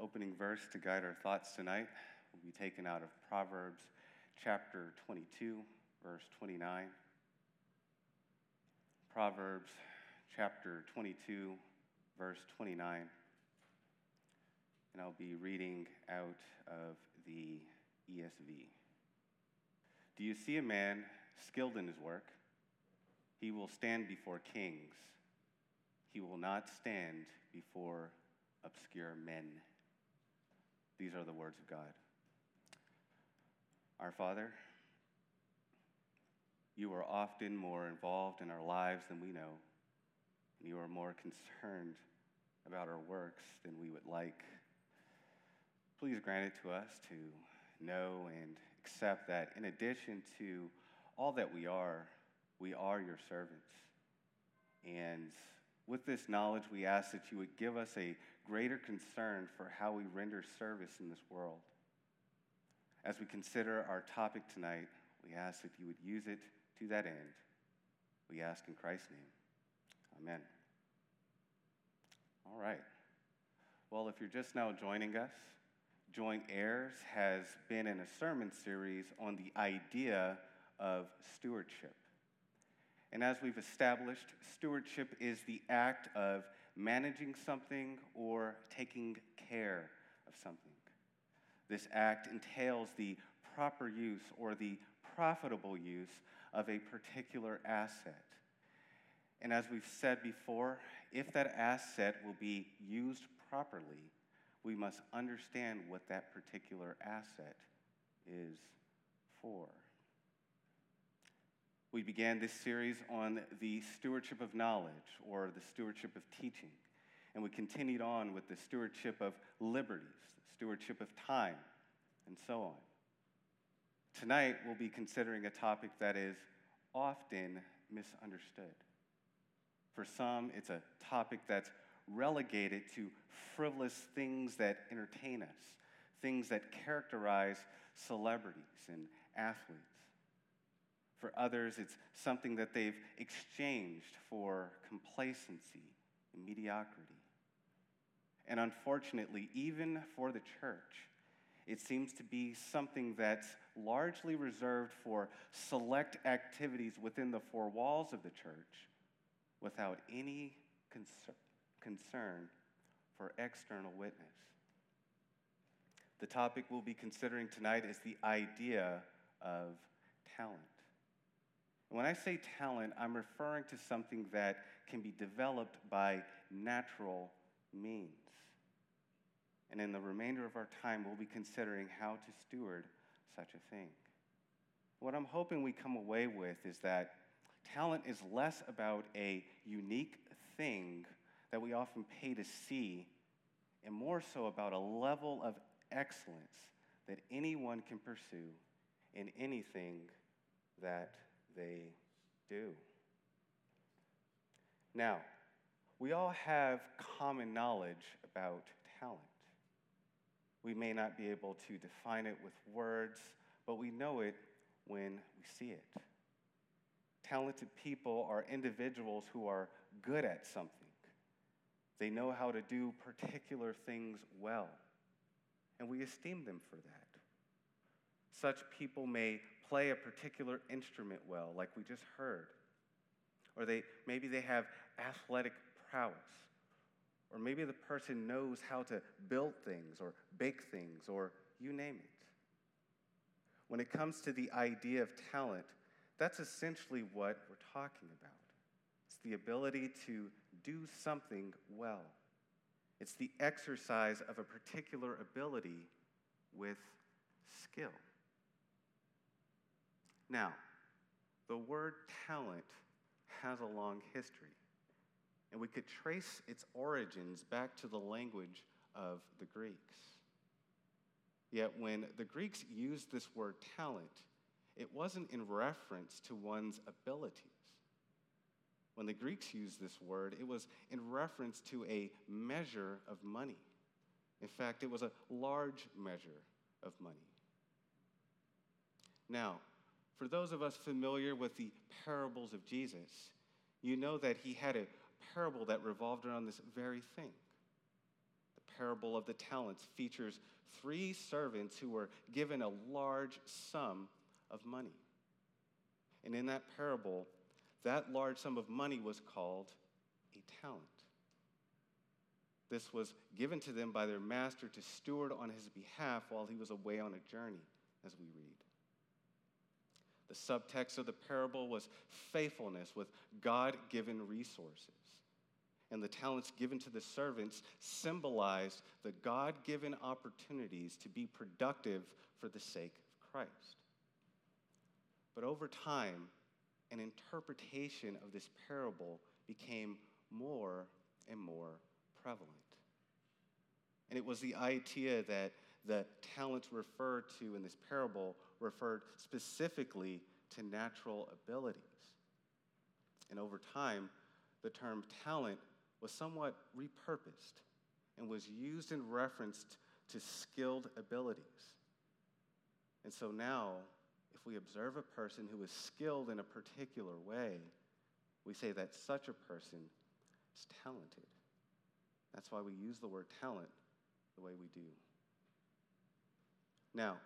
opening verse to guide our thoughts tonight will be taken out of Proverbs chapter 22, verse 29. Proverbs chapter 22, verse 29. And I'll be reading out of the ESV. Do you see a man skilled in his work? He will stand before kings. He will not stand before obscure men. These are the words of God. Our Father, you are often more involved in our lives than we know, and you are more concerned about our works than we would like. Please grant it to us to know and accept that in addition to all that we are, we are your servants. And with this knowledge, we ask that you would give us a greater concern for how we render service in this world. As we consider our topic tonight, we ask that you would use it to that end. We ask in Christ's name. Amen. All right. Well, if you're just now joining us, Joint Heirs has been in a sermon series on the idea of stewardship. And as we've established, stewardship is the act of managing something or taking care of something. This act entails the proper use or the profitable use of a particular asset. And as we've said before, if that asset will be used properly, we must understand what that particular asset is for. We began this series on the stewardship of knowledge or the stewardship of teaching. And we continued on with the stewardship of liberties, the stewardship of time, and so on. Tonight, we'll be considering a topic that is often misunderstood. For some, it's a topic that's relegated to frivolous things that entertain us, things that characterize celebrities and athletes. For others, it's something that they've exchanged for complacency and mediocrity. And unfortunately, even for the church, it seems to be something that's largely reserved for select activities within the four walls of the church without any concern, for external witness. The topic we'll be considering tonight is the idea of talent. When I say talent, I'm referring to something that can be developed by natural means. And in the remainder of our time, we'll be considering how to steward such a thing. What I'm hoping we come away with is that talent is less about a unique thing that we often pay to see, and more so about a level of excellence that anyone can pursue in anything that they do. Now, we all have common knowledge about talent. We may not be able to define it with words, but we know it when we see it. Talented people are individuals who are good at something. They know how to do particular things well, and we esteem them for that. Such people may play a particular instrument well, like we just heard. Or they, maybe they have athletic prowess. Or maybe the person knows how to build things or bake things or you name it. When it comes to the idea of talent, that's essentially what we're talking about. It's the ability to do something well, it's the exercise of a particular ability with skill. Now, the word talent has a long history, and we could trace its origins back to the language of the Greeks. Yet, when the Greeks used this word talent, it wasn't in reference to one's abilities. When the Greeks used this word, it was in reference to a measure of money. In fact, it was a large measure of money. Now, for those of us familiar with the parables of Jesus, you know that he had a parable that revolved around this very thing. The parable of the talents features three servants who were given a large sum of money. And in that parable, that large sum of money was called a talent. This was given to them by their master to steward on his behalf while he was away on a journey, as we read. The subtext of the parable was faithfulness with God given resources. And the talents given to the servants symbolized the God given opportunities to be productive for the sake of Christ. But over time, an interpretation of this parable became more and more prevalent. And it was the idea that the talents referred to in this parable referred specifically to natural abilities. And over time, the term talent was somewhat repurposed and was used in reference to skilled abilities. And so now, if we observe a person who is skilled in a particular way, we say that such a person is talented. That's why we use the word talent the way we do. Now,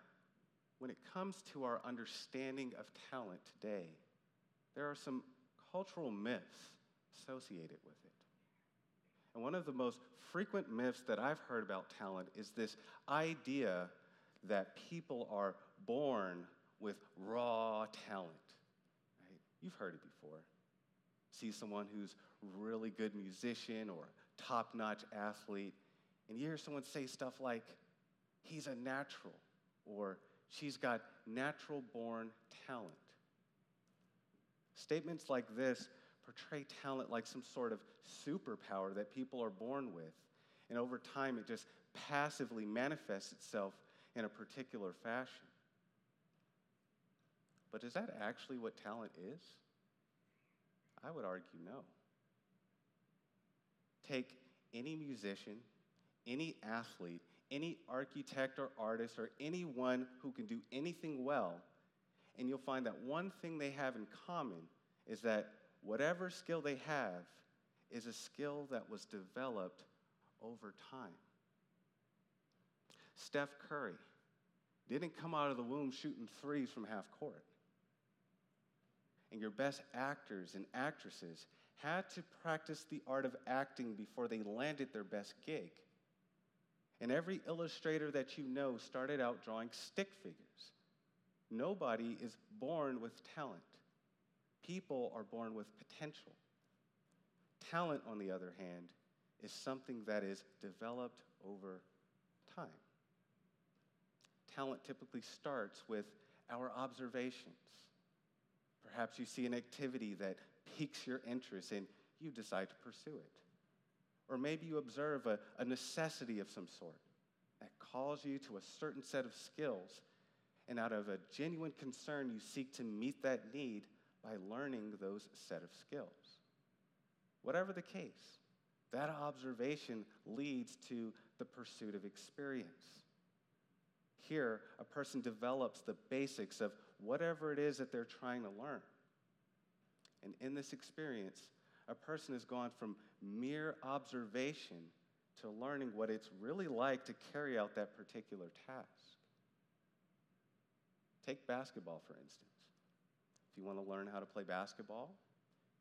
when it comes to our understanding of talent today, there are some cultural myths associated with it. And one of the most frequent myths that I've heard about talent is this idea that people are born with raw talent. Right? You've heard it before. See someone who's really good musician or top-notch athlete, and you hear someone say stuff like, he's a natural, or she's got natural born talent. Statements like this portray talent like some sort of superpower that people are born with, and over time it just passively manifests itself in a particular fashion. But is that actually what talent is? I would argue no. Take any musician, any athlete, any architect or artist, or anyone who can do anything well, and you'll find that one thing they have in common is that whatever skill they have is a skill that was developed over time. Steph Curry didn't come out of the womb shooting threes from half court. And your best actors and actresses had to practice the art of acting before they landed their best gig. And every illustrator that you know started out drawing stick figures. Nobody is born with talent. People are born with potential. Talent, on the other hand, is something that is developed over time. Talent typically starts with our observations. Perhaps you see an activity that piques your interest and you decide to pursue it. Or maybe you observe a, a necessity of some sort that calls you to a certain set of skills, and out of a genuine concern, you seek to meet that need by learning those set of skills. Whatever the case, that observation leads to the pursuit of experience. Here, a person develops the basics of whatever it is that they're trying to learn. And in this experience, a person has gone from mere observation to learning what it's really like to carry out that particular task. Take basketball, for instance. If you want to learn how to play basketball,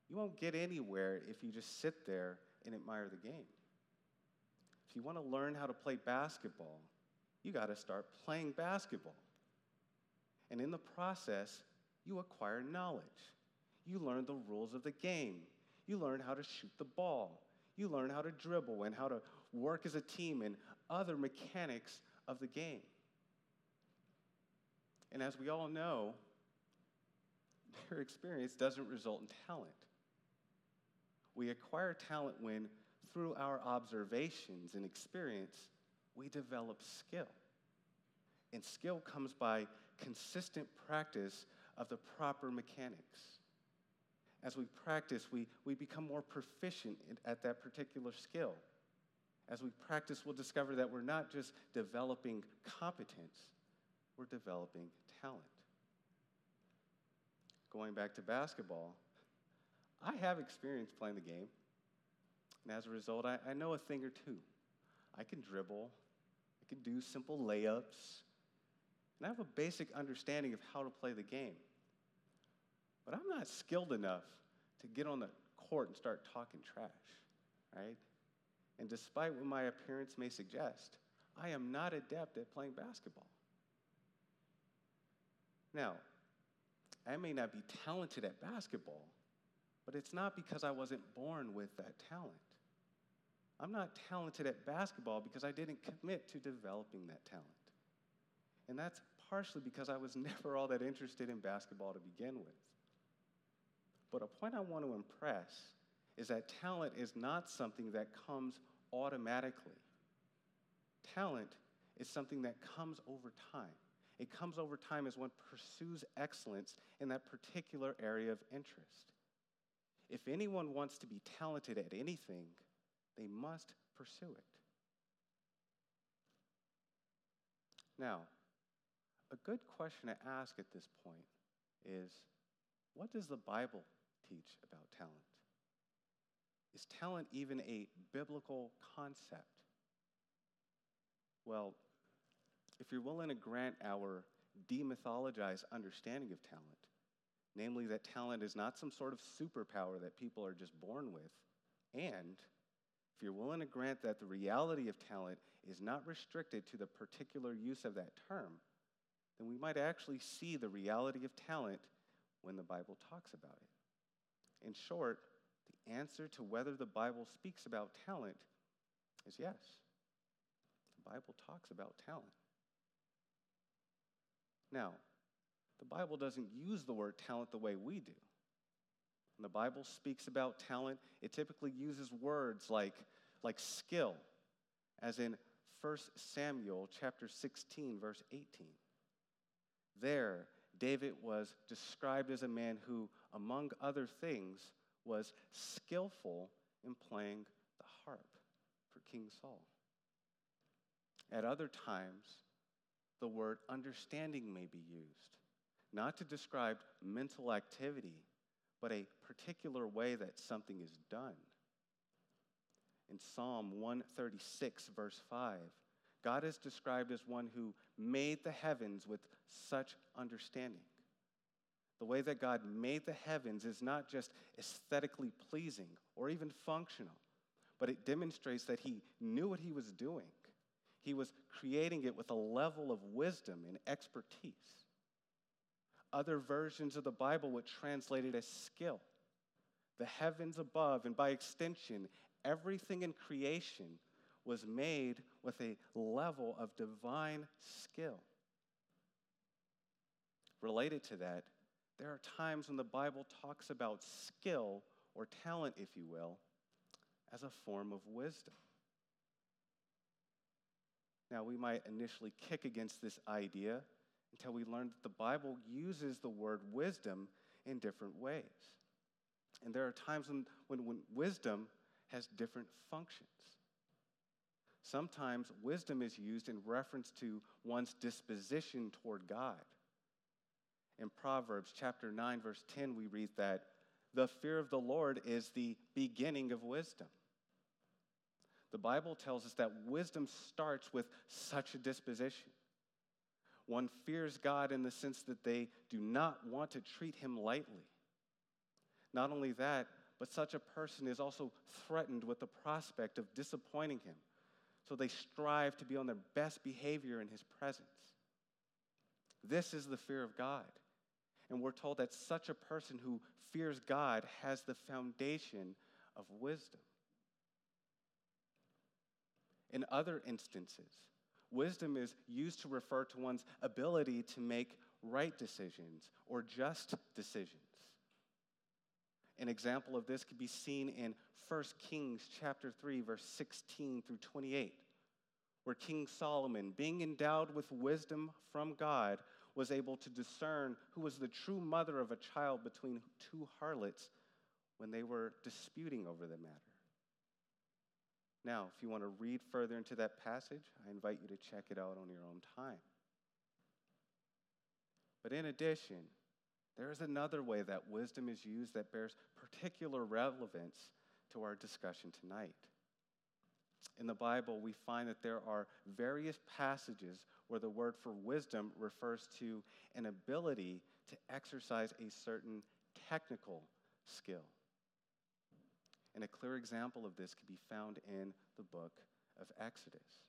you won't get anywhere if you just sit there and admire the game. If you want to learn how to play basketball, you got to start playing basketball. And in the process, you acquire knowledge. You learn the rules of the game. You learn how to shoot the ball. You learn how to dribble and how to work as a team and other mechanics of the game. And as we all know, their experience doesn't result in talent. We acquire talent when, through our observations and experience, we develop skill. And skill comes by consistent practice of the proper mechanics. As we practice, we, we become more proficient at that particular skill. As we practice, we'll discover that we're not just developing competence, we're developing talent going back to basketball, I have experience playing the game. And as a result, I, I know a thing or two I can dribble, I can do simple layups, and I have a basic understanding of how to play the game. But I'm not skilled enough to get on the court and start talking trash, right? And despite what my appearance may suggest, I am not adept at playing basketball. Now, I may not be talented at basketball, but it's not because I wasn't born with that talent. I'm not talented at basketball because I didn't commit to developing that talent. And that's partially because I was never all that interested in basketball to begin with. But a point I want to impress is that talent is not something that comes automatically. Talent is something that comes over time. It comes over time as one pursues excellence in that particular area of interest. If anyone wants to be talented at anything, they must pursue it. Now, a good question to ask at this point is what does the Bible teach about talent? Is talent even a biblical concept? Well, if you're willing to grant our demythologized understanding of talent, namely that talent is not some sort of superpower that people are just born with, and if you're willing to grant that the reality of talent is not restricted to the particular use of that term, then we might actually see the reality of talent when the Bible talks about it. In short, the answer to whether the Bible speaks about talent is yes. The Bible talks about talent. Now, the Bible doesn't use the word talent the way we do. When the Bible speaks about talent, it typically uses words like, like skill, as in 1 Samuel chapter 16, verse 18. There, David was described as a man who, among other things, was skillful in playing the harp for King Saul. At other times, the word understanding may be used, not to describe mental activity, but a particular way that something is done. In Psalm 136, verse 5, God is described as one who made the heavens with such understanding. The way that God made the heavens is not just aesthetically pleasing or even functional, but it demonstrates that He knew what He was doing. He was creating it with a level of wisdom and expertise. Other versions of the Bible would translate it as skill. The heavens above, and by extension, everything in creation was made with a level of divine skill. Related to that, there are times when the Bible talks about skill or talent, if you will, as a form of wisdom. Now, we might initially kick against this idea until we learn that the Bible uses the word wisdom in different ways. And there are times when, when, when wisdom has different functions. Sometimes wisdom is used in reference to one's disposition toward God. In Proverbs chapter 9, verse 10, we read that the fear of the Lord is the beginning of wisdom. The Bible tells us that wisdom starts with such a disposition. One fears God in the sense that they do not want to treat him lightly. Not only that, but such a person is also threatened with the prospect of disappointing him. So they strive to be on their best behavior in his presence. This is the fear of God. And we're told that such a person who fears God has the foundation of wisdom. In other instances, wisdom is used to refer to one's ability to make right decisions or just decisions. An example of this could be seen in 1 Kings chapter 3 verse 16 through 28, where King Solomon, being endowed with wisdom from God, was able to discern who was the true mother of a child between two harlots when they were disputing over the matter. Now, if you want to read further into that passage, I invite you to check it out on your own time. But in addition, there is another way that wisdom is used that bears particular relevance to our discussion tonight. In the Bible, we find that there are various passages where the word for wisdom refers to an ability to exercise a certain technical skill. And a clear example of this can be found in the book of Exodus.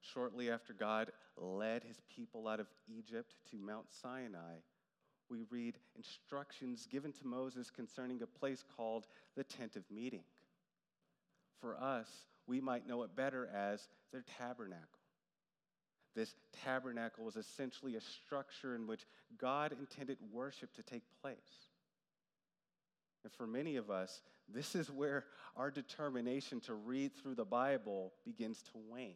Shortly after God led his people out of Egypt to Mount Sinai, we read instructions given to Moses concerning a place called the Tent of Meeting. For us, we might know it better as their tabernacle. This tabernacle was essentially a structure in which God intended worship to take place. And for many of us, this is where our determination to read through the Bible begins to wane.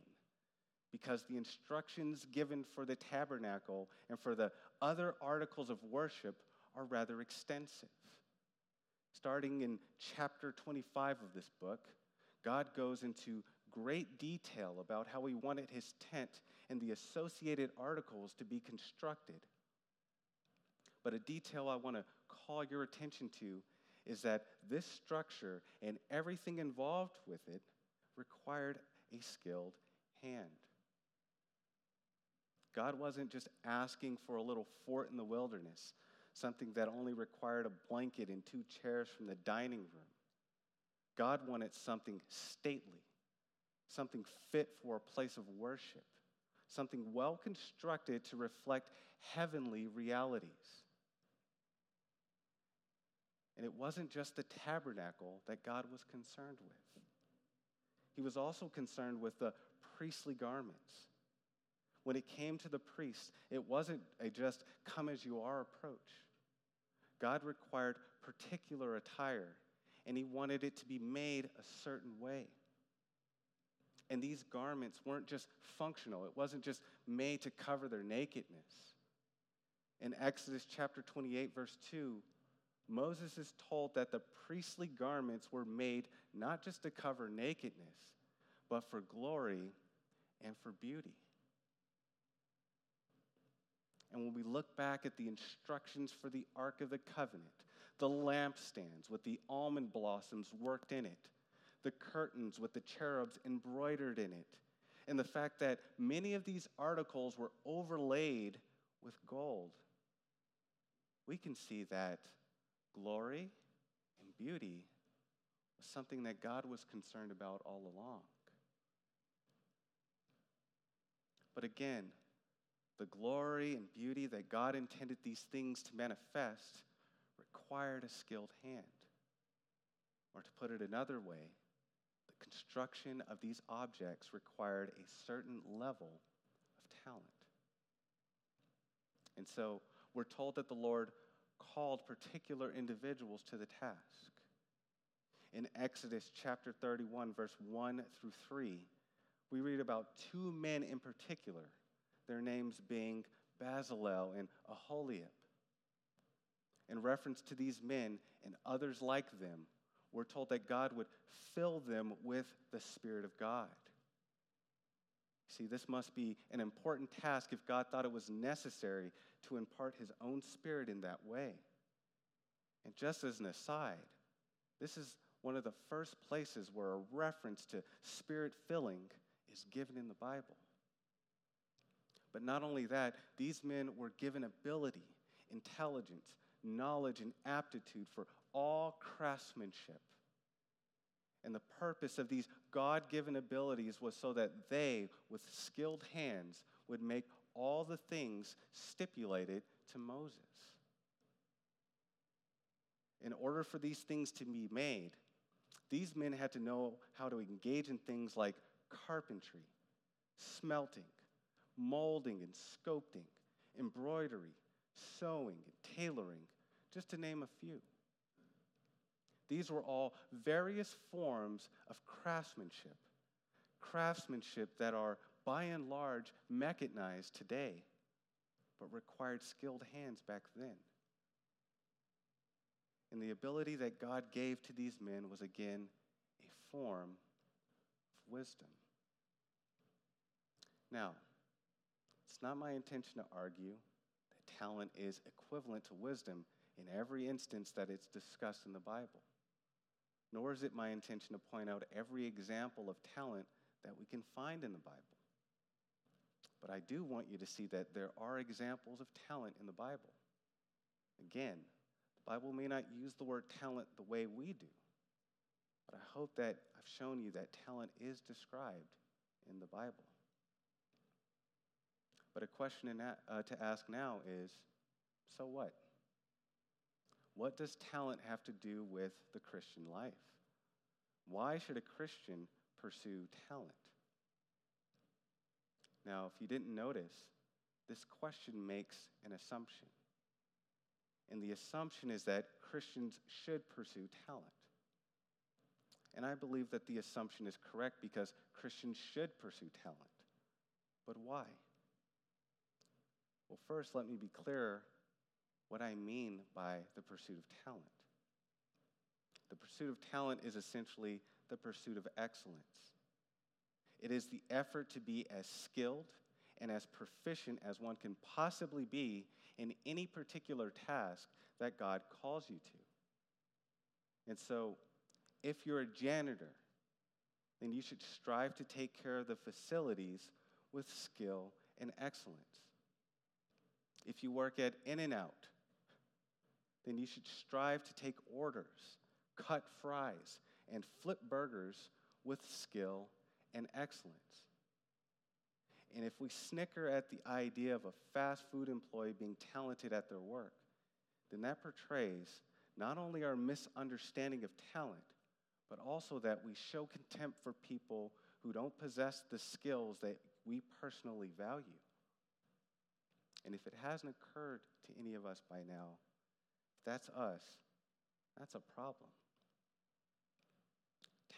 Because the instructions given for the tabernacle and for the other articles of worship are rather extensive. Starting in chapter 25 of this book, God goes into great detail about how he wanted his tent and the associated articles to be constructed. But a detail I want to call your attention to is that this structure and everything involved with it required a skilled hand. God wasn't just asking for a little fort in the wilderness, something that only required a blanket and two chairs from the dining room. God wanted something stately, something fit for a place of worship, something well constructed to reflect heavenly realities. And it wasn't just the tabernacle that God was concerned with, He was also concerned with the priestly garments. When it came to the priests, it wasn't a just come as you are approach. God required particular attire, and He wanted it to be made a certain way. And these garments weren't just functional, it wasn't just made to cover their nakedness. In Exodus chapter 28, verse 2, Moses is told that the priestly garments were made not just to cover nakedness, but for glory and for beauty. And when we look back at the instructions for the Ark of the Covenant, the lampstands with the almond blossoms worked in it, the curtains with the cherubs embroidered in it, and the fact that many of these articles were overlaid with gold, we can see that glory and beauty was something that God was concerned about all along. But again, the glory and beauty that God intended these things to manifest required a skilled hand. Or to put it another way, the construction of these objects required a certain level of talent. And so we're told that the Lord called particular individuals to the task. In Exodus chapter 31, verse 1 through 3, we read about two men in particular, their names being Bezalel and Aholiab. In reference to these men and others like them, we're told that God would fill them with the Spirit of God. See, this must be an important task if God thought it was necessary to impart his own spirit in that way. And just as an aside, this is one of the first places where a reference to spirit filling is given in the Bible. But not only that, these men were given ability, intelligence, knowledge, and aptitude for all craftsmanship. And the purpose of these God given abilities was so that they, with skilled hands, would make all the things stipulated to Moses. In order for these things to be made, these men had to know how to engage in things like carpentry, smelting, molding and sculpting, embroidery, sewing, and tailoring, just to name a few. These were all various forms of craftsmanship, craftsmanship that are by and large mechanized today, but required skilled hands back then. And the ability that God gave to these men was again a form of wisdom. Now, it's not my intention to argue that talent is equivalent to wisdom in every instance that it's discussed in the Bible. nor is it my intention to point out every example of talent that we can find in the Bible. But I do want you to see that there are examples of talent in the Bible. Again, the Bible may not use the word talent the way we do, but I hope that I've shown you that talent is described in the Bible. But a question uh, to ask now is so what? What does talent have to do with the Christian life? Why should a Christian pursue talent? Now, if you didn't notice, this question makes an assumption. And the assumption is that Christians should pursue talent. And I believe that the assumption is correct because Christians should pursue talent. But why? Well, first, let me be clear what I mean by the pursuit of talent. The pursuit of talent is essentially the pursuit of excellence. It is the effort to be as skilled and as proficient as one can possibly be in any particular task that God calls you to. And so, if you're a janitor, then you should strive to take care of the facilities with skill and excellence. If you work at In N Out, then you should strive to take orders, cut fries, and flip burgers with skill and excellence. And if we snicker at the idea of a fast food employee being talented at their work, then that portrays not only our misunderstanding of talent, but also that we show contempt for people who don't possess the skills that we personally value. And if it hasn't occurred to any of us by now, that's us, that's a problem.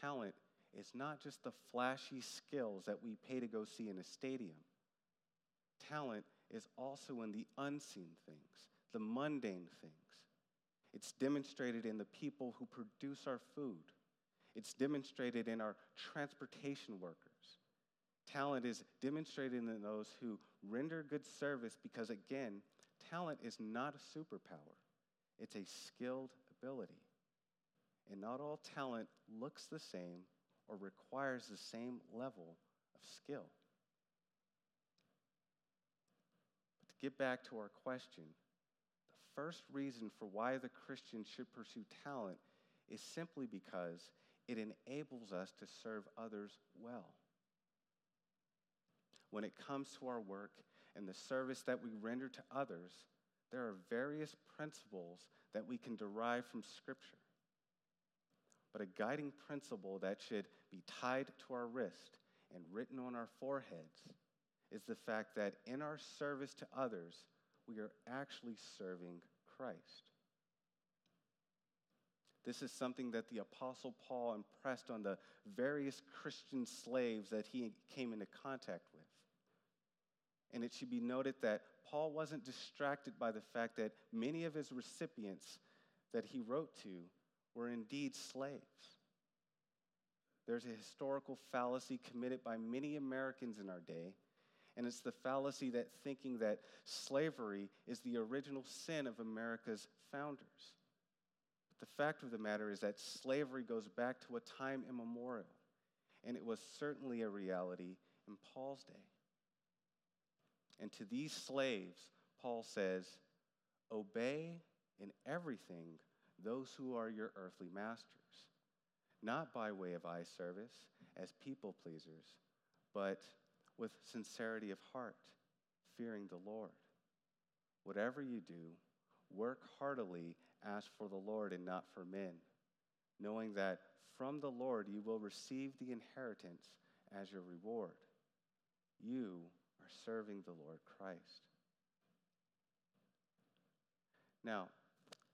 Talent is not just the flashy skills that we pay to go see in a stadium. Talent is also in the unseen things, the mundane things. It's demonstrated in the people who produce our food. It's demonstrated in our transportation workers. Talent is demonstrated in those who render good service because, again, talent is not a superpower, it's a skilled ability. And not all talent looks the same or requires the same level of skill. But to get back to our question, the first reason for why the Christian should pursue talent is simply because it enables us to serve others well when it comes to our work and the service that we render to others, there are various principles that we can derive from Scripture. But a guiding principle that should be tied to our wrist and written on our foreheads is the fact that in our service to others, we are actually serving Christ. This is something that the Apostle Paul impressed on the various Christian slaves that he came into contact with. And it should be noted that Paul wasn't distracted by the fact that many of his recipients that he wrote to were indeed slaves. There's a historical fallacy committed by many Americans in our day, and it's the fallacy that thinking that slavery is the original sin of America's founders. But the fact of the matter is that slavery goes back to a time immemorial, and it was certainly a reality in Paul's day. And to these slaves, Paul says, Obey in everything those who are your earthly masters, not by way of eye service as people pleasers, but with sincerity of heart, fearing the Lord. Whatever you do, work heartily as for the Lord and not for men, knowing that from the Lord you will receive the inheritance as your reward. You are serving the Lord Christ. Now,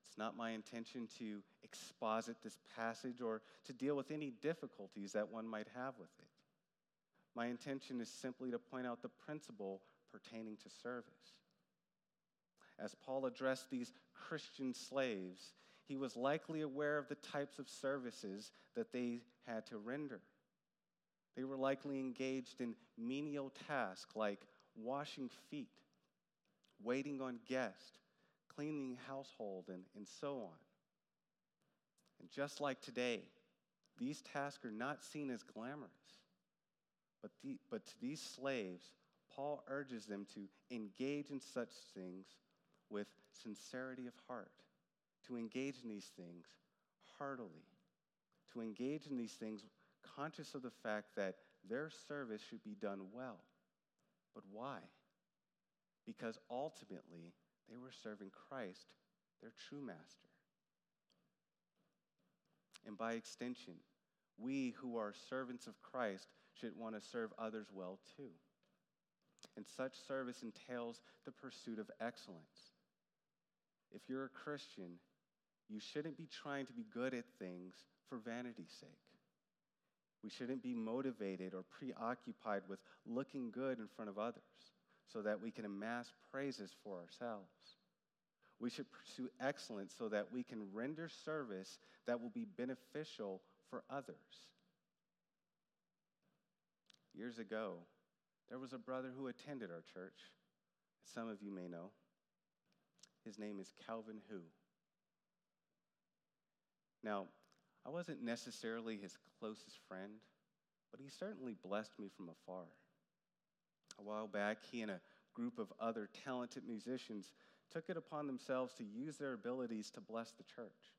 it's not my intention to exposit this passage or to deal with any difficulties that one might have with it. My intention is simply to point out the principle pertaining to service. As Paul addressed these Christian slaves, he was likely aware of the types of services that they had to render. They were likely engaged in menial tasks like washing feet, waiting on guests, cleaning household, and, and so on. And just like today, these tasks are not seen as glamorous. But, the, but to these slaves, Paul urges them to engage in such things with sincerity of heart, to engage in these things heartily, to engage in these things conscious of the fact that their service should be done well. But why? Because ultimately, they were serving Christ, their true master. And by extension, we who are servants of Christ should want to serve others well too. And such service entails the pursuit of excellence. If you're a Christian, you shouldn't be trying to be good at things for vanity's sake. We shouldn't be motivated or preoccupied with looking good in front of others so that we can amass praises for ourselves. We should pursue excellence so that we can render service that will be beneficial for others. Years ago, there was a brother who attended our church. Some of you may know. His name is Calvin Hu. Now, I wasn't necessarily his closest friend, but he certainly blessed me from afar. A while back, he and a group of other talented musicians took it upon themselves to use their abilities to bless the church.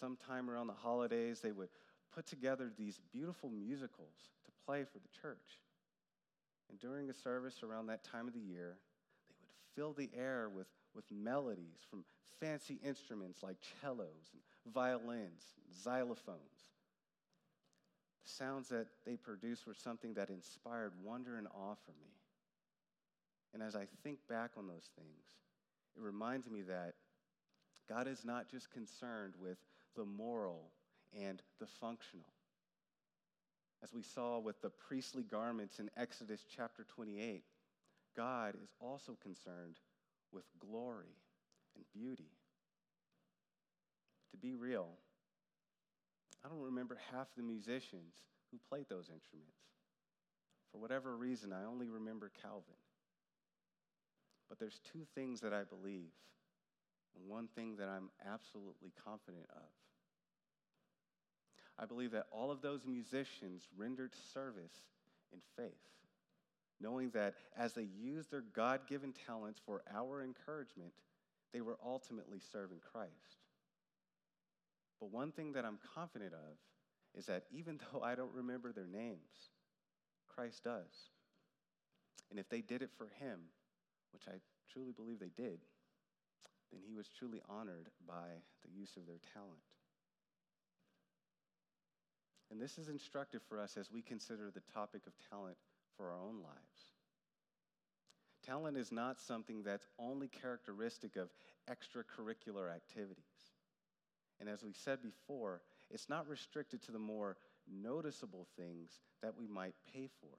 Sometime around the holidays, they would put together these beautiful musicals to play for the church. And during a service around that time of the year, they would fill the air with, with melodies from fancy instruments like cellos and violins, xylophones. The sounds that they produced were something that inspired wonder and awe for me. And as I think back on those things, it reminds me that God is not just concerned with the moral and the functional. As we saw with the priestly garments in Exodus chapter 28, God is also concerned with glory and beauty. To be real, I don't remember half the musicians who played those instruments. For whatever reason, I only remember Calvin. But there's two things that I believe, and one thing that I'm absolutely confident of. I believe that all of those musicians rendered service in faith, knowing that as they used their God given talents for our encouragement, they were ultimately serving Christ. But one thing that I'm confident of is that even though I don't remember their names, Christ does. And if they did it for him, which I truly believe they did, then he was truly honored by the use of their talent. And this is instructive for us as we consider the topic of talent for our own lives. Talent is not something that's only characteristic of extracurricular activities. And as we said before, it's not restricted to the more noticeable things that we might pay for.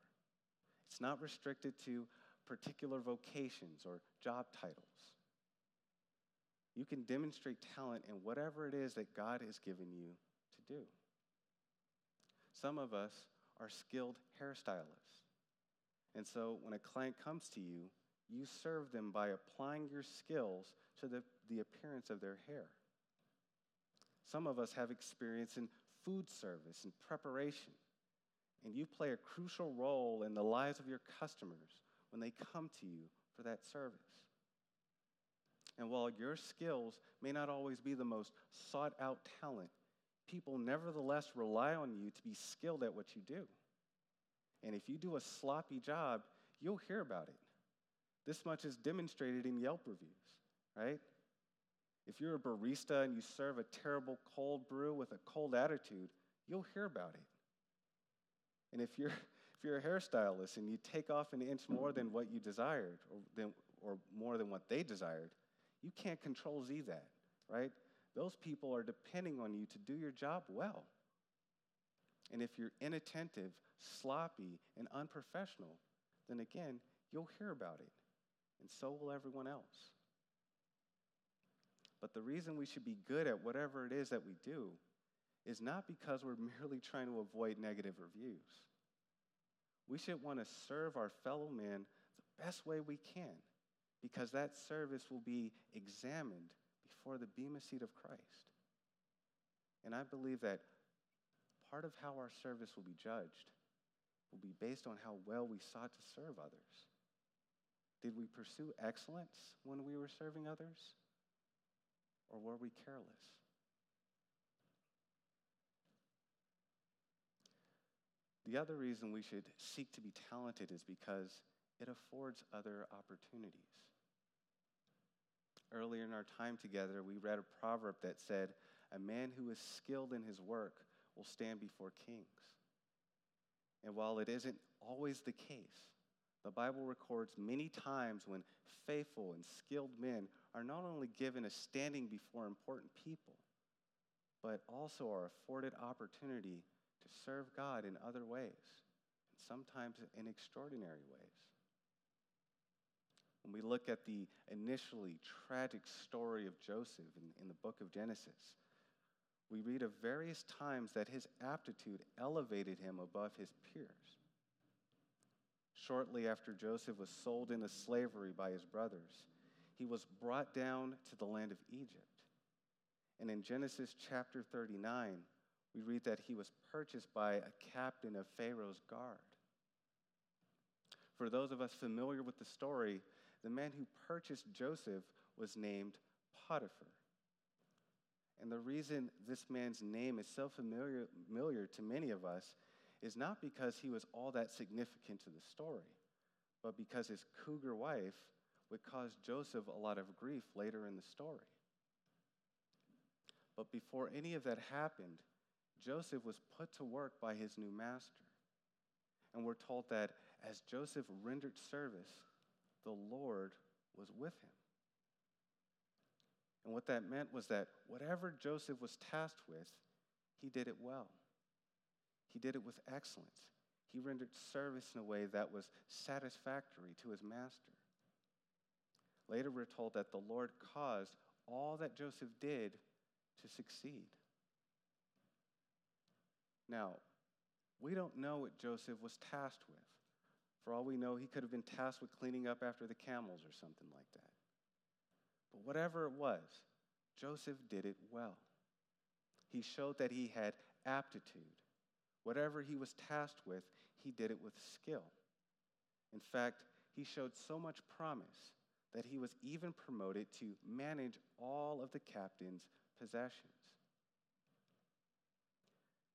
It's not restricted to particular vocations or job titles. You can demonstrate talent in whatever it is that God has given you to do. Some of us are skilled hairstylists. And so when a client comes to you, you serve them by applying your skills to the, the appearance of their hair. Some of us have experience in food service and preparation, and you play a crucial role in the lives of your customers when they come to you for that service. And while your skills may not always be the most sought out talent, people nevertheless rely on you to be skilled at what you do. And if you do a sloppy job, you'll hear about it. This much is demonstrated in Yelp reviews, right? If you're a barista and you serve a terrible cold brew with a cold attitude, you'll hear about it. And if you're if you're a hairstylist and you take off an inch more than what you desired or, than, or more than what they desired, you can't control Z that, right? Those people are depending on you to do your job well. And if you're inattentive, sloppy, and unprofessional, then again, you'll hear about it. And so will everyone else. But the reason we should be good at whatever it is that we do is not because we're merely trying to avoid negative reviews. We should want to serve our fellow men the best way we can because that service will be examined before the Bema seat of Christ. And I believe that part of how our service will be judged will be based on how well we sought to serve others. Did we pursue excellence when we were serving others? Or were we careless? The other reason we should seek to be talented is because it affords other opportunities. Earlier in our time together, we read a proverb that said, A man who is skilled in his work will stand before kings. And while it isn't always the case, the Bible records many times when faithful and skilled men are not only given a standing before important people, but also are afforded opportunity to serve God in other ways, and sometimes in extraordinary ways. When we look at the initially tragic story of Joseph in, in the book of Genesis, we read of various times that his aptitude elevated him above his peers. Shortly after Joseph was sold into slavery by his brothers, he was brought down to the land of Egypt. And in Genesis chapter 39, we read that he was purchased by a captain of Pharaoh's guard. For those of us familiar with the story, the man who purchased Joseph was named Potiphar. And the reason this man's name is so familiar, familiar to many of us is not because he was all that significant to the story, but because his cougar wife would cause Joseph a lot of grief later in the story. But before any of that happened, Joseph was put to work by his new master. And we're told that as Joseph rendered service, the Lord was with him. And what that meant was that whatever Joseph was tasked with, he did it well. He did it with excellence. He rendered service in a way that was satisfactory to his master. Later, we're told that the Lord caused all that Joseph did to succeed. Now, we don't know what Joseph was tasked with. For all we know, he could have been tasked with cleaning up after the camels or something like that. But whatever it was, Joseph did it well. He showed that he had aptitude. Whatever he was tasked with, he did it with skill. In fact, he showed so much promise that he was even promoted to manage all of the captain's possessions.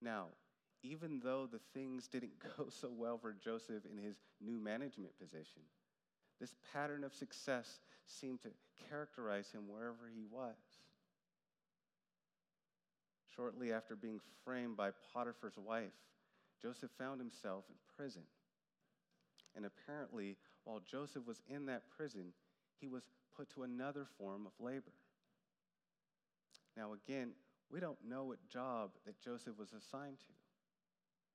Now, even though the things didn't go so well for Joseph in his new management position, this pattern of success seemed to characterize him wherever he was. Shortly after being framed by Potiphar's wife, Joseph found himself in prison. And apparently, while Joseph was in that prison, he was put to another form of labor. Now, again, we don't know what job that Joseph was assigned to.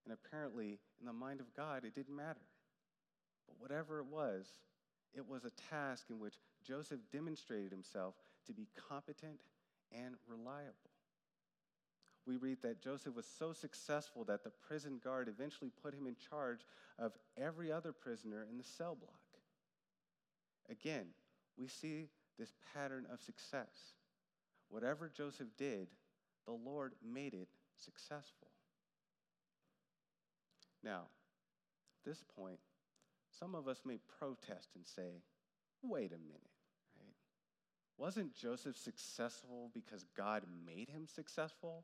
And apparently, in the mind of God, it didn't matter. But whatever it was, it was a task in which Joseph demonstrated himself to be competent and reliable. We read that Joseph was so successful that the prison guard eventually put him in charge of every other prisoner in the cell block. Again, we see this pattern of success. Whatever Joseph did, the Lord made it successful. Now, at this point, some of us may protest and say, wait a minute, right? Wasn't Joseph successful because God made him successful?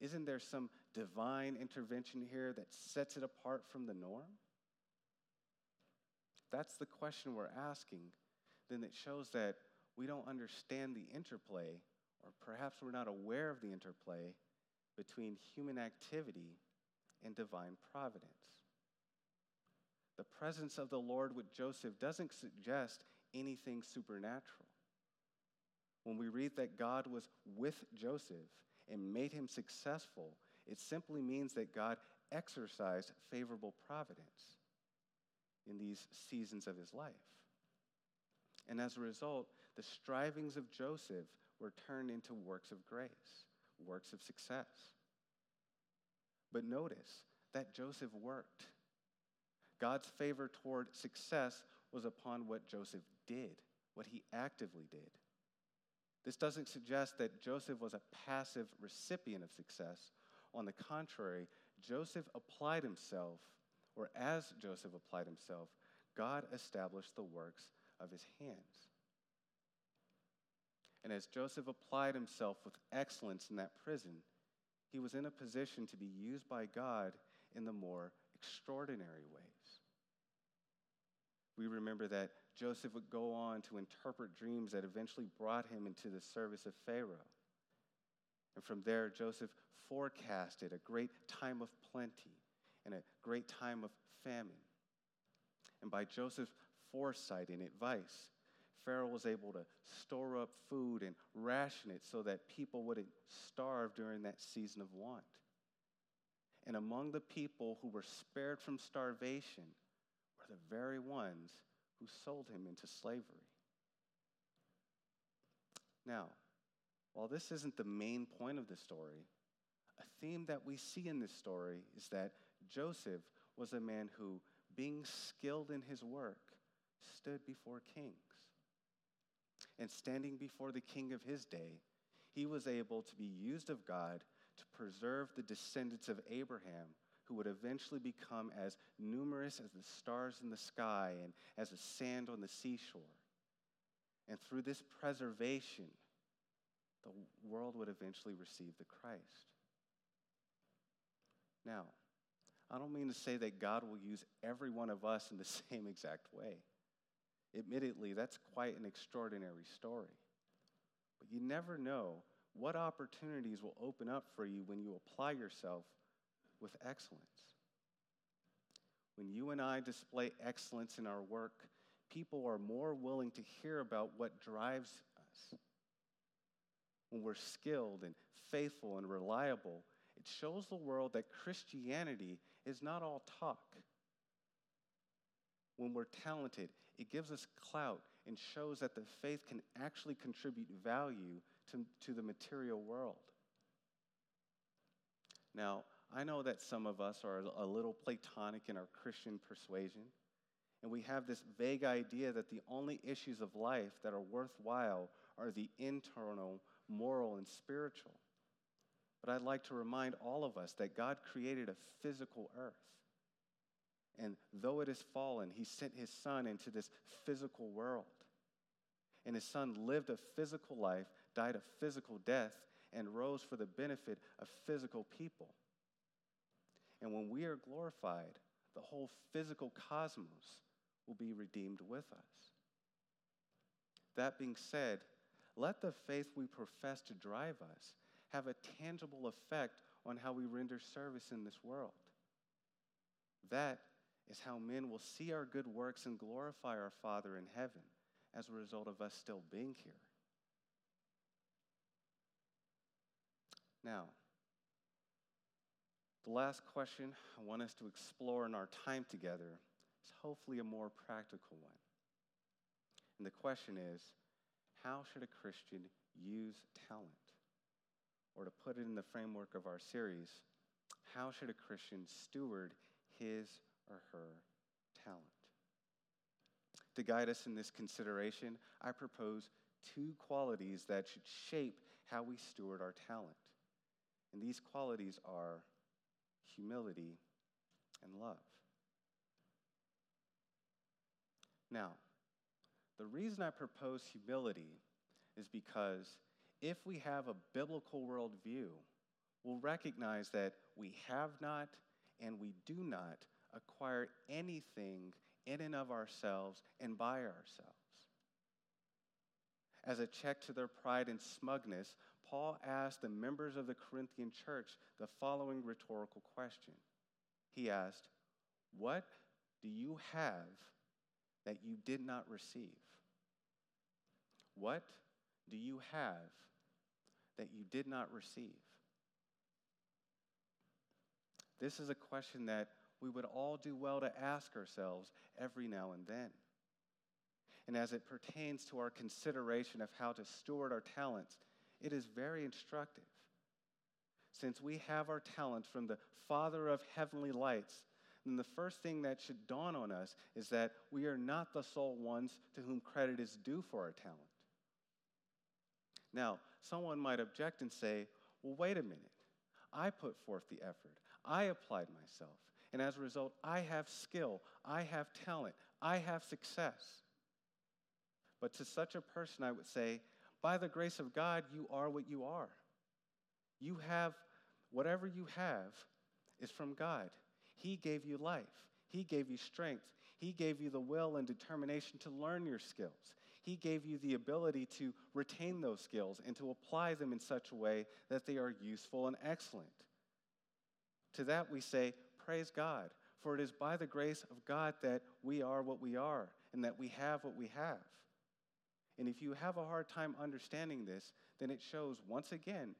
Isn't there some divine intervention here that sets it apart from the norm? That's the question we're asking, then it shows that we don't understand the interplay, or perhaps we're not aware of the interplay between human activity and divine providence. The presence of the Lord with Joseph doesn't suggest anything supernatural. When we read that God was with Joseph and made him successful, it simply means that God exercised favorable providence in these seasons of his life. And as a result, the strivings of Joseph were turned into works of grace, works of success. But notice that Joseph worked. God's favor toward success was upon what Joseph did, what he actively did. This doesn't suggest that Joseph was a passive recipient of success On the contrary, Joseph applied himself, or as Joseph applied himself, God established the works of his hands. And as Joseph applied himself with excellence in that prison, he was in a position to be used by God in the more extraordinary ways. We remember that Joseph would go on to interpret dreams that eventually brought him into the service of Pharaoh. And from there, Joseph forecasted a great time of plenty and a great time of famine. And by Joseph's foresight and advice, Pharaoh was able to store up food and ration it so that people wouldn't starve during that season of want. And among the people who were spared from starvation were the very ones who sold him into slavery. Now, while this isn't the main point of the story, a theme that we see in this story is that Joseph was a man who, being skilled in his work, stood before kings. And standing before the king of his day, he was able to be used of God to preserve the descendants of Abraham who would eventually become as numerous as the stars in the sky and as the sand on the seashore. And through this preservation, the world would eventually receive the Christ. Now, I don't mean to say that God will use every one of us in the same exact way. Admittedly, that's quite an extraordinary story. But you never know what opportunities will open up for you when you apply yourself with excellence. When you and I display excellence in our work, people are more willing to hear about what drives us. When we're skilled and faithful and reliable, it shows the world that Christianity is not all talk. When we're talented, it gives us clout and shows that the faith can actually contribute value to, to the material world. Now, I know that some of us are a little Platonic in our Christian persuasion, and we have this vague idea that the only issues of life that are worthwhile are the internal, moral, and spiritual. But I'd like to remind all of us that God created a physical earth. And though it is fallen, He sent His Son into this physical world. And His Son lived a physical life, died a physical death, and rose for the benefit of physical people. And when we are glorified, the whole physical cosmos will be redeemed with us. That being said, let the faith we profess to drive us have a tangible effect on how we render service in this world. That is how men will see our good works and glorify our Father in heaven as a result of us still being here. Now, the last question I want us to explore in our time together is hopefully a more practical one. And the question is how should a Christian use talent? Or to put it in the framework of our series, how should a Christian steward his or her talent? To guide us in this consideration, I propose two qualities that should shape how we steward our talent. And these qualities are humility, and love. Now, the reason I propose humility is because if we have a biblical worldview, we'll recognize that we have not and we do not acquire anything in and of ourselves and by ourselves. As a check to their pride and smugness, Paul asked the members of the Corinthian church the following rhetorical question. He asked, What do you have that you did not receive? What do you have that you did not receive? This is a question that we would all do well to ask ourselves every now and then. And as it pertains to our consideration of how to steward our talents, it is very instructive. Since we have our talents from the Father of heavenly lights, then the first thing that should dawn on us is that we are not the sole ones to whom credit is due for our talent. Now, someone might object and say, well, wait a minute. I put forth the effort, I applied myself. And as a result, I have skill, I have talent, I have success. But to such a person, I would say, by the grace of God, you are what you are. You have, whatever you have is from God. He gave you life, He gave you strength, He gave you the will and determination to learn your skills. He gave you the ability to retain those skills and to apply them in such a way that they are useful and excellent. To that we say, Praise God, for it is by the grace of God that we are what we are and that we have what we have. And if you have a hard time understanding this, then it shows once again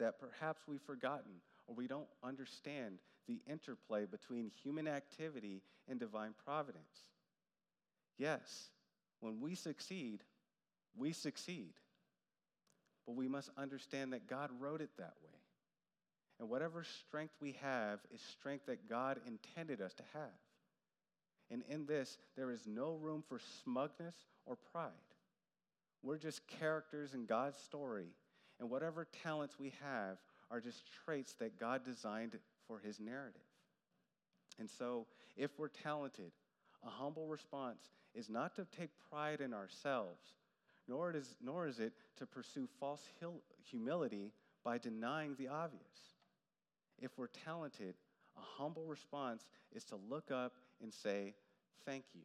that perhaps we've forgotten or we don't understand the interplay between human activity and divine providence. Yes, when we succeed, we succeed. But we must understand that God wrote it that way. And whatever strength we have is strength that God intended us to have. And in this, there is no room for smugness or pride. We're just characters in God's story, and whatever talents we have are just traits that God designed for his narrative. And so, if we're talented, a humble response is not to take pride in ourselves, nor, it is, nor is it to pursue false humility by denying the obvious. If we're talented, a humble response is to look up and say, Thank you.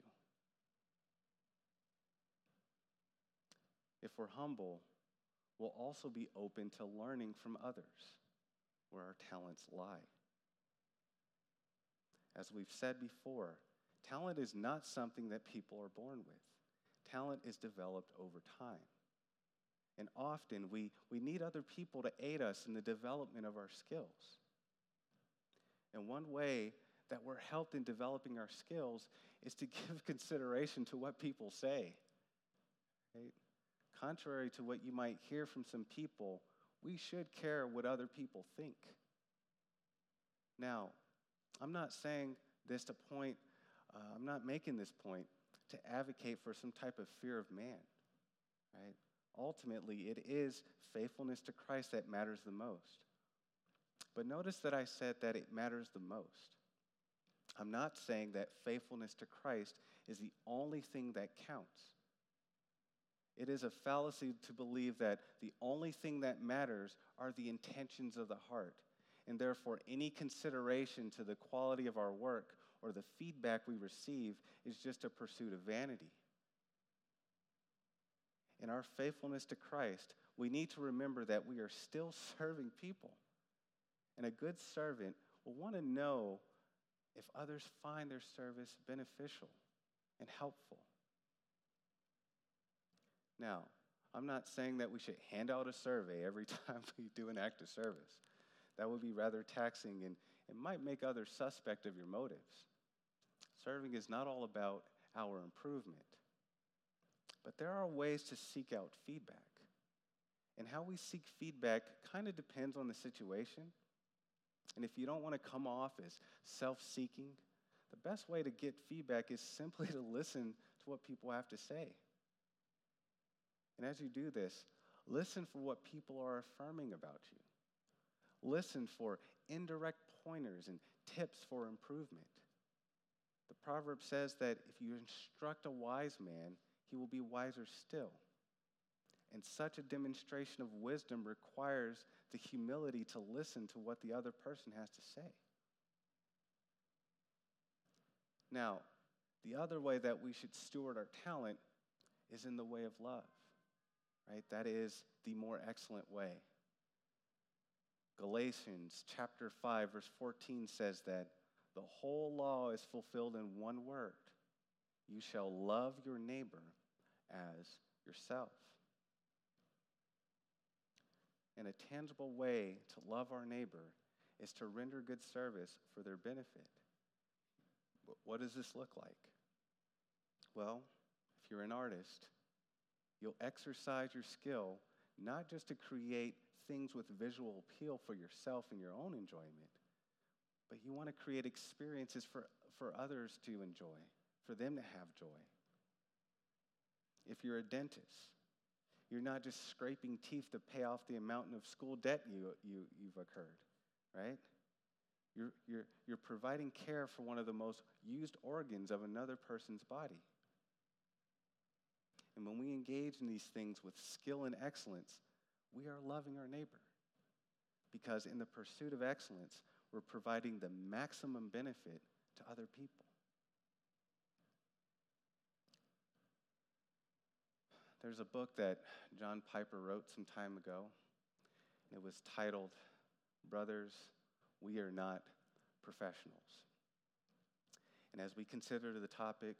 If we're humble, we'll also be open to learning from others where our talents lie. As we've said before, talent is not something that people are born with, talent is developed over time. And often we, we need other people to aid us in the development of our skills. And one way that we're helped in developing our skills is to give consideration to what people say. Right? Contrary to what you might hear from some people, we should care what other people think. Now, I'm not saying this to point, uh, I'm not making this point to advocate for some type of fear of man, right? Ultimately, it is faithfulness to Christ that matters the most. But notice that I said that it matters the most. I'm not saying that faithfulness to Christ is the only thing that counts. It is a fallacy to believe that the only thing that matters are the intentions of the heart, and therefore any consideration to the quality of our work or the feedback we receive is just a pursuit of vanity. In our faithfulness to Christ, we need to remember that we are still serving people. And a good servant will want to know if others find their service beneficial and helpful. Now, I'm not saying that we should hand out a survey every time we do an act of service. That would be rather taxing and it might make others suspect of your motives. Serving is not all about our improvement, but there are ways to seek out feedback. And how we seek feedback kind of depends on the situation and if you don't want to come off as self seeking, the best way to get feedback is simply to listen to what people have to say. And as you do this, listen for what people are affirming about you. Listen for indirect pointers and tips for improvement. The proverb says that if you instruct a wise man, he will be wiser still. And such a demonstration of wisdom requires the humility to listen to what the other person has to say. Now, the other way that we should steward our talent is in the way of love, right? That is the more excellent way. Galatians chapter 5 verse 14 says that the whole law is fulfilled in one word. You shall love your neighbor as yourself. And a tangible way to love our neighbor is to render good service for their benefit. But What does this look like? Well, if you're an artist, you'll exercise your skill not just to create things with visual appeal for yourself and your own enjoyment, but you want to create experiences for, for others to enjoy, for them to have joy. If you're a dentist, you're not just scraping teeth to pay off the amount of school debt you, you, you've incurred, right? You're, you're, you're providing care for one of the most used organs of another person's body. And when we engage in these things with skill and excellence, we are loving our neighbor. Because in the pursuit of excellence, we're providing the maximum benefit to other people. There's a book that John Piper wrote some time ago. It was titled, Brothers, We Are Not Professionals. And as we consider the topic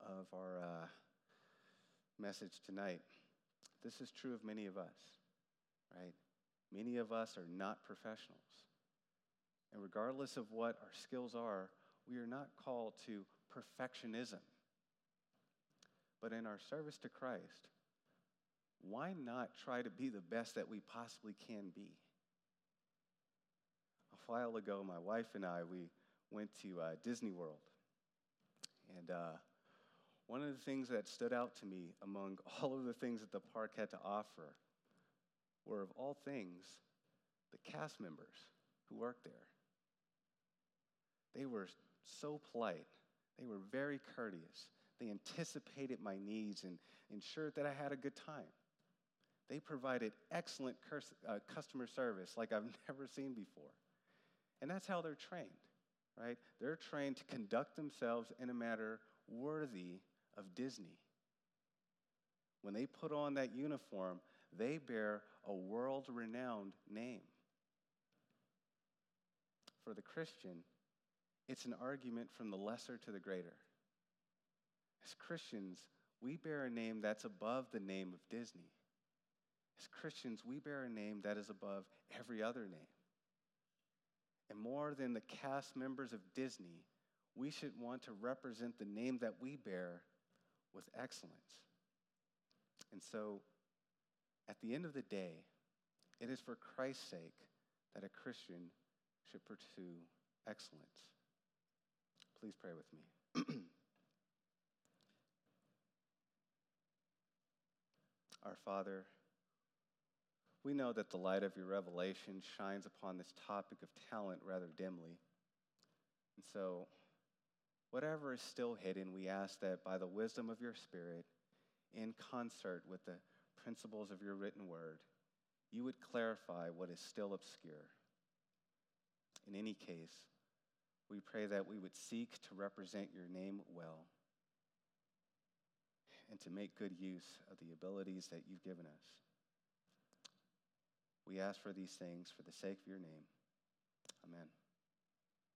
of our uh, message tonight, this is true of many of us, right? Many of us are not professionals. And regardless of what our skills are, we are not called to perfectionism. But in our service to Christ, why not try to be the best that we possibly can be? A while ago, my wife and I, we went to uh, Disney World. And uh, one of the things that stood out to me among all of the things that the park had to offer were, of all things, the cast members who worked there. They were so polite, they were very courteous. They anticipated my needs and ensured that I had a good time. They provided excellent uh, customer service like I've never seen before. And that's how they're trained, right? They're trained to conduct themselves in a manner worthy of Disney. When they put on that uniform, they bear a world renowned name. For the Christian, it's an argument from the lesser to the greater. As Christians, we bear a name that's above the name of Disney. As Christians, we bear a name that is above every other name. And more than the cast members of Disney, we should want to represent the name that we bear with excellence. And so, at the end of the day, it is for Christ's sake that a Christian should pursue excellence. Please pray with me. Our Father, we know that the light of your revelation shines upon this topic of talent rather dimly. And so, whatever is still hidden, we ask that by the wisdom of your Spirit, in concert with the principles of your written word, you would clarify what is still obscure. In any case, we pray that we would seek to represent your name well and to make good use of the abilities that you've given us. We ask for these things for the sake of your name. Amen.